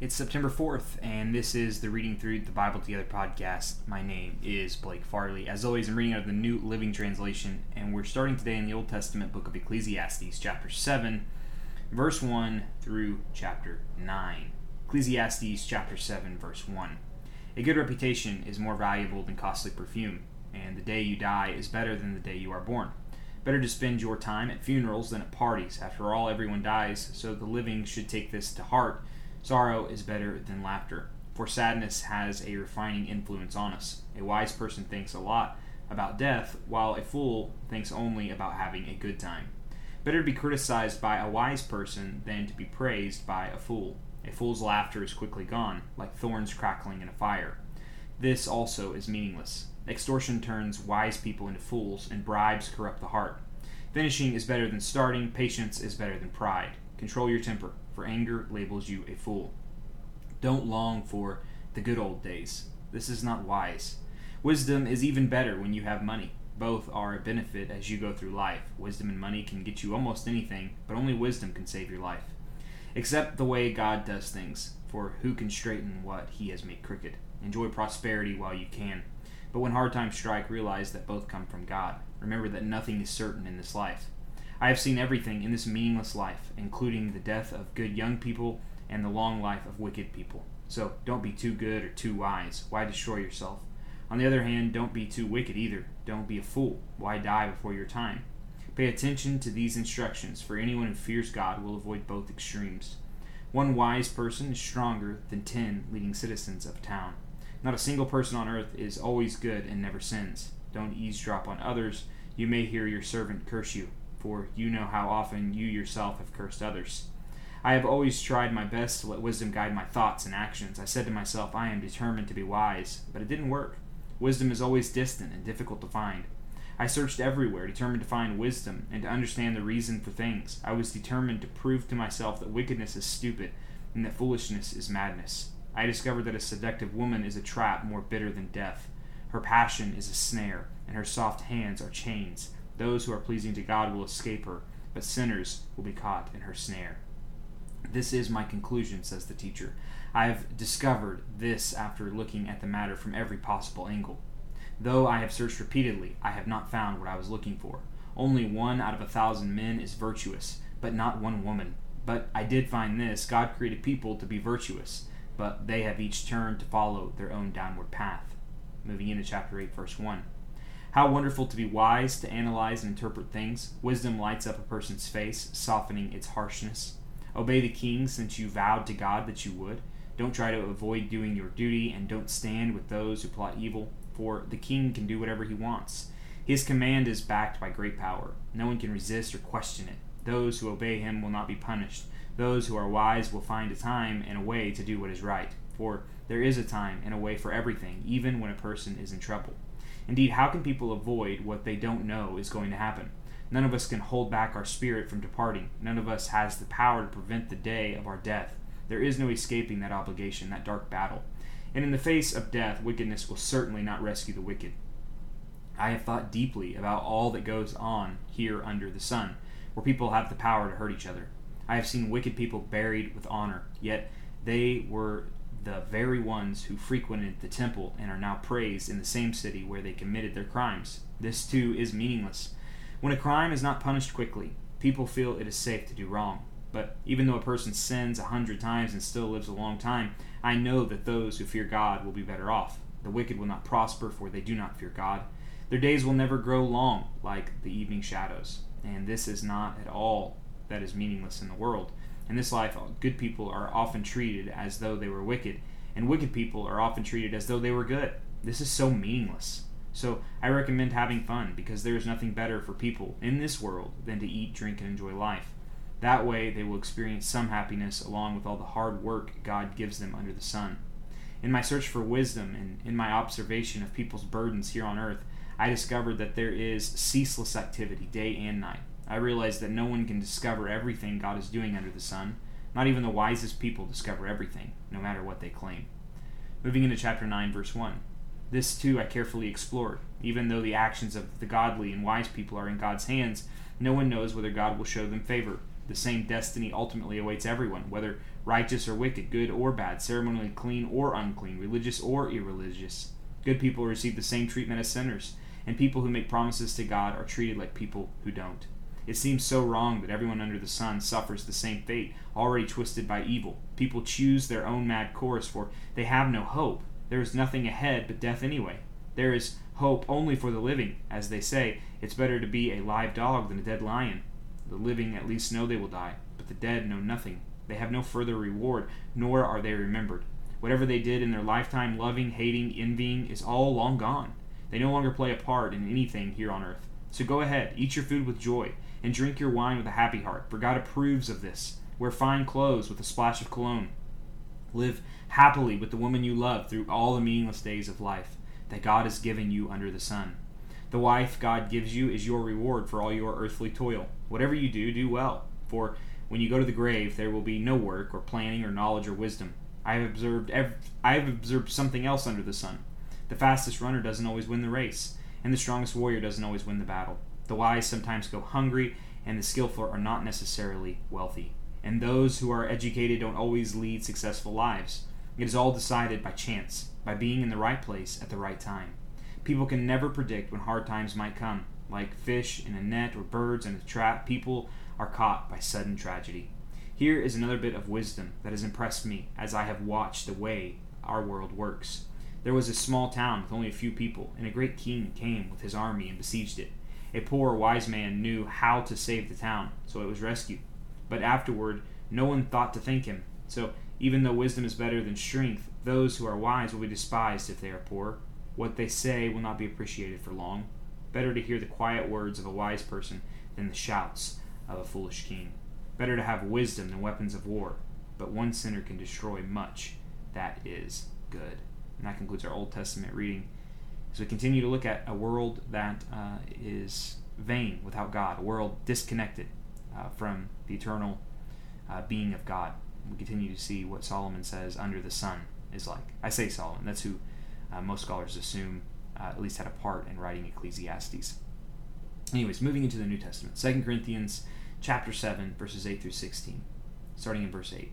It's September 4th, and this is the Reading Through the Bible Together podcast. My name is Blake Farley. As always, I'm reading out of the New Living Translation, and we're starting today in the Old Testament book of Ecclesiastes, chapter 7, verse 1 through chapter 9. Ecclesiastes, chapter 7, verse 1. A good reputation is more valuable than costly perfume, and the day you die is better than the day you are born. Better to spend your time at funerals than at parties. After all, everyone dies, so the living should take this to heart Sorrow is better than laughter, for sadness has a refining influence on us. A wise person thinks a lot about death, while a fool thinks only about having a good time. Better to be criticized by a wise person than to be praised by a fool. A fool's laughter is quickly gone, like thorns crackling in a fire. This also is meaningless. Extortion turns wise people into fools, and bribes corrupt the heart. Finishing is better than starting, patience is better than pride. Control your temper for anger labels you a fool. Don't long for the good old days. This is not wise. Wisdom is even better when you have money. Both are a benefit as you go through life. Wisdom and money can get you almost anything, but only wisdom can save your life. Accept the way God does things, for who can straighten what he has made crooked? Enjoy prosperity while you can. But when hard times strike, realize that both come from God. Remember that nothing is certain in this life. I have seen everything in this meaningless life, including the death of good young people and the long life of wicked people. So don't be too good or too wise. Why destroy yourself? On the other hand, don't be too wicked either. Don't be a fool. Why die before your time? Pay attention to these instructions, for anyone who fears God will avoid both extremes. One wise person is stronger than ten leading citizens of a town. Not a single person on earth is always good and never sins. Don't eavesdrop on others. You may hear your servant curse you for you know how often you yourself have cursed others. I have always tried my best to let wisdom guide my thoughts and actions. I said to myself, I am determined to be wise, but it didn't work. Wisdom is always distant and difficult to find. I searched everywhere, determined to find wisdom and to understand the reason for things. I was determined to prove to myself that wickedness is stupid and that foolishness is madness. I discovered that a seductive woman is a trap more bitter than death. Her passion is a snare, and her soft hands are chains. Those who are pleasing to God will escape her, but sinners will be caught in her snare. This is my conclusion, says the teacher. I have discovered this after looking at the matter from every possible angle. Though I have searched repeatedly, I have not found what I was looking for. Only one out of a thousand men is virtuous, but not one woman. But I did find this God created people to be virtuous, but they have each turned to follow their own downward path. Moving into chapter 8, verse 1. How wonderful to be wise, to analyze and interpret things. Wisdom lights up a person's face, softening its harshness. Obey the king since you vowed to God that you would. Don't try to avoid doing your duty, and don't stand with those who plot evil, for the king can do whatever he wants. His command is backed by great power. No one can resist or question it. Those who obey him will not be punished. Those who are wise will find a time and a way to do what is right. For there is a time and a way for everything, even when a person is in trouble. Indeed, how can people avoid what they don't know is going to happen? None of us can hold back our spirit from departing. None of us has the power to prevent the day of our death. There is no escaping that obligation, that dark battle. And in the face of death, wickedness will certainly not rescue the wicked. I have thought deeply about all that goes on here under the sun, where people have the power to hurt each other. I have seen wicked people buried with honor, yet they were the very ones who frequented the temple and are now praised in the same city where they committed their crimes. This too is meaningless. When a crime is not punished quickly, people feel it is safe to do wrong. But even though a person sins a hundred times and still lives a long time, I know that those who fear God will be better off. The wicked will not prosper, for they do not fear God. Their days will never grow long, like the evening shadows. And this is not at all that is meaningless in the world. In this life, good people are often treated as though they were wicked, and wicked people are often treated as though they were good. This is so meaningless. So I recommend having fun because there is nothing better for people in this world than to eat, drink, and enjoy life. That way, they will experience some happiness along with all the hard work God gives them under the sun. In my search for wisdom and in my observation of people's burdens here on earth, I discovered that there is ceaseless activity day and night. I realize that no one can discover everything God is doing under the sun. Not even the wisest people discover everything, no matter what they claim. Moving into chapter 9, verse 1. This too I carefully explored. Even though the actions of the godly and wise people are in God's hands, no one knows whether God will show them favor. The same destiny ultimately awaits everyone, whether righteous or wicked, good or bad, ceremonially clean or unclean, religious or irreligious. Good people receive the same treatment as sinners, and people who make promises to God are treated like people who don't. It seems so wrong that everyone under the sun suffers the same fate, already twisted by evil. People choose their own mad course, for they have no hope. There is nothing ahead but death anyway. There is hope only for the living. As they say, it's better to be a live dog than a dead lion. The living at least know they will die, but the dead know nothing. They have no further reward, nor are they remembered. Whatever they did in their lifetime, loving, hating, envying, is all long gone. They no longer play a part in anything here on earth. So go ahead, eat your food with joy, and drink your wine with a happy heart, for God approves of this. Wear fine clothes with a splash of cologne. Live happily with the woman you love through all the meaningless days of life that God has given you under the sun. The wife God gives you is your reward for all your earthly toil. Whatever you do, do well, for when you go to the grave, there will be no work or planning or knowledge or wisdom. I have observed ev- I have observed something else under the sun. The fastest runner doesn't always win the race, and the strongest warrior doesn't always win the battle. The wise sometimes go hungry, and the skillful are not necessarily wealthy. And those who are educated don't always lead successful lives. It is all decided by chance, by being in the right place at the right time. People can never predict when hard times might come. Like fish in a net or birds in a trap, people are caught by sudden tragedy. Here is another bit of wisdom that has impressed me as I have watched the way our world works. There was a small town with only a few people, and a great king came with his army and besieged it. A poor wise man knew how to save the town, so it was rescued. But afterward, no one thought to thank him. So, even though wisdom is better than strength, those who are wise will be despised if they are poor. What they say will not be appreciated for long. Better to hear the quiet words of a wise person than the shouts of a foolish king. Better to have wisdom than weapons of war. But one sinner can destroy much that is good. And that concludes our Old Testament reading. As we continue to look at a world that uh, is vain without God, a world disconnected uh, from the eternal uh, being of God, we continue to see what Solomon says under the sun is like. I say Solomon, that's who uh, most scholars assume uh, at least had a part in writing Ecclesiastes. Anyways, moving into the New Testament, 2 Corinthians chapter 7, verses 8 through 16, starting in verse 8.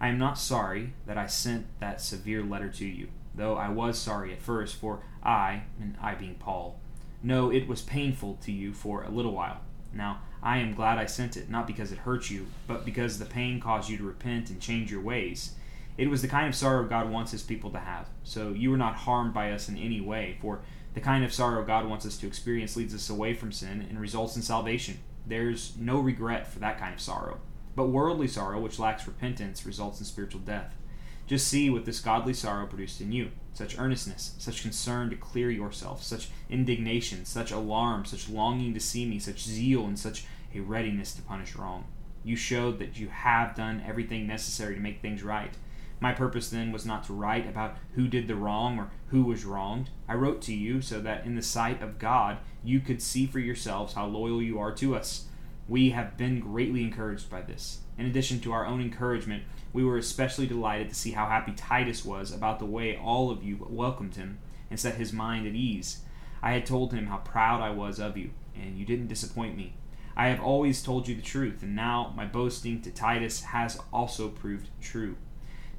I am not sorry that I sent that severe letter to you, though I was sorry at first, for I, and I being Paul, know it was painful to you for a little while. Now, I am glad I sent it, not because it hurt you, but because the pain caused you to repent and change your ways. It was the kind of sorrow God wants his people to have. So you were not harmed by us in any way, for the kind of sorrow God wants us to experience leads us away from sin and results in salvation. There's no regret for that kind of sorrow. But worldly sorrow, which lacks repentance, results in spiritual death. Just see what this godly sorrow produced in you such earnestness, such concern to clear yourself, such indignation, such alarm, such longing to see me, such zeal, and such a readiness to punish wrong. You showed that you have done everything necessary to make things right. My purpose then was not to write about who did the wrong or who was wronged. I wrote to you so that in the sight of God you could see for yourselves how loyal you are to us. We have been greatly encouraged by this. In addition to our own encouragement, we were especially delighted to see how happy Titus was about the way all of you welcomed him and set his mind at ease. I had told him how proud I was of you, and you didn't disappoint me. I have always told you the truth, and now my boasting to Titus has also proved true.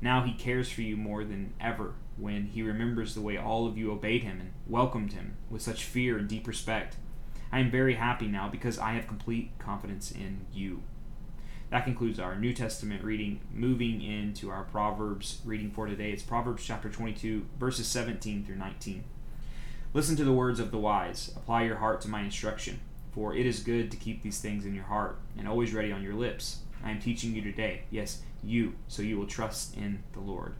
Now he cares for you more than ever when he remembers the way all of you obeyed him and welcomed him with such fear and deep respect. I am very happy now because I have complete confidence in you. That concludes our New Testament reading. Moving into our Proverbs reading for today, it's Proverbs chapter 22, verses 17 through 19. Listen to the words of the wise, apply your heart to my instruction, for it is good to keep these things in your heart and always ready on your lips. I am teaching you today, yes, you, so you will trust in the Lord.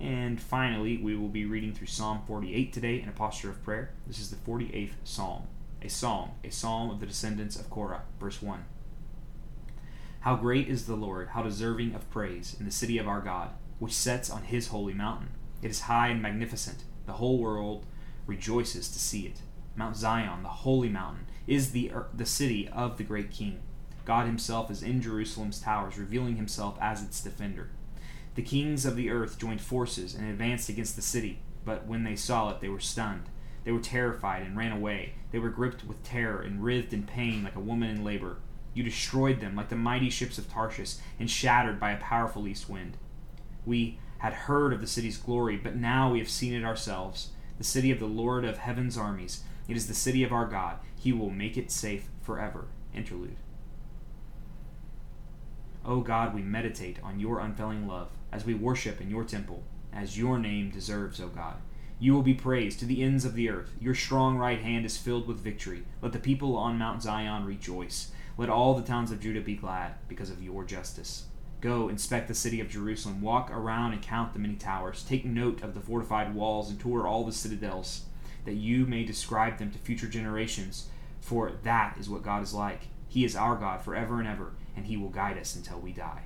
And finally, we will be reading through Psalm 48 today in a posture of prayer. This is the 48th Psalm, a song, a psalm of the descendants of Korah, verse 1. How great is the Lord, how deserving of praise in the city of our God, which sets on his holy mountain. It is high and magnificent. The whole world rejoices to see it. Mount Zion, the holy mountain, is the, the city of the great king. God himself is in Jerusalem's towers, revealing himself as its defender. The kings of the earth joined forces and advanced against the city, but when they saw it, they were stunned. They were terrified and ran away. They were gripped with terror and writhed in pain like a woman in labor. You destroyed them like the mighty ships of Tarshish and shattered by a powerful east wind. We had heard of the city's glory, but now we have seen it ourselves. The city of the Lord of heaven's armies. It is the city of our God. He will make it safe forever. Interlude. O God, we meditate on your unfailing love as we worship in your temple, as your name deserves, O God. You will be praised to the ends of the earth. Your strong right hand is filled with victory. Let the people on Mount Zion rejoice. Let all the towns of Judah be glad because of your justice. Go, inspect the city of Jerusalem. Walk around and count the many towers. Take note of the fortified walls and tour all the citadels, that you may describe them to future generations. For that is what God is like. He is our God forever and ever, and He will guide us until we die.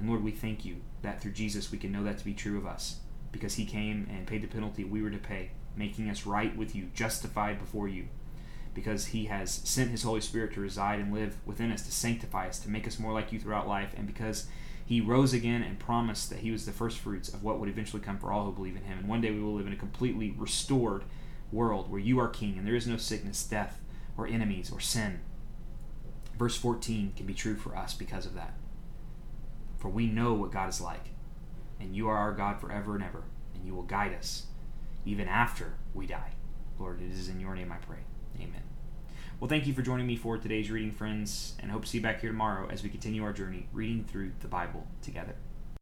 And Lord, we thank you that through Jesus we can know that to be true of us, because He came and paid the penalty we were to pay, making us right with you, justified before you because He has sent His Holy Spirit to reside and live within us, to sanctify us, to make us more like you throughout life, and because He rose again and promised that He was the first fruits of what would eventually come for all who believe in Him. And one day we will live in a completely restored world where you are King and there is no sickness, death, or enemies, or sin. Verse 14 can be true for us because of that. For we know what God is like, and you are our God forever and ever, and you will guide us even after we die. Lord, it is in your name I pray. Amen. Well, thank you for joining me for today's reading, friends, and hope to see you back here tomorrow as we continue our journey reading through the Bible together.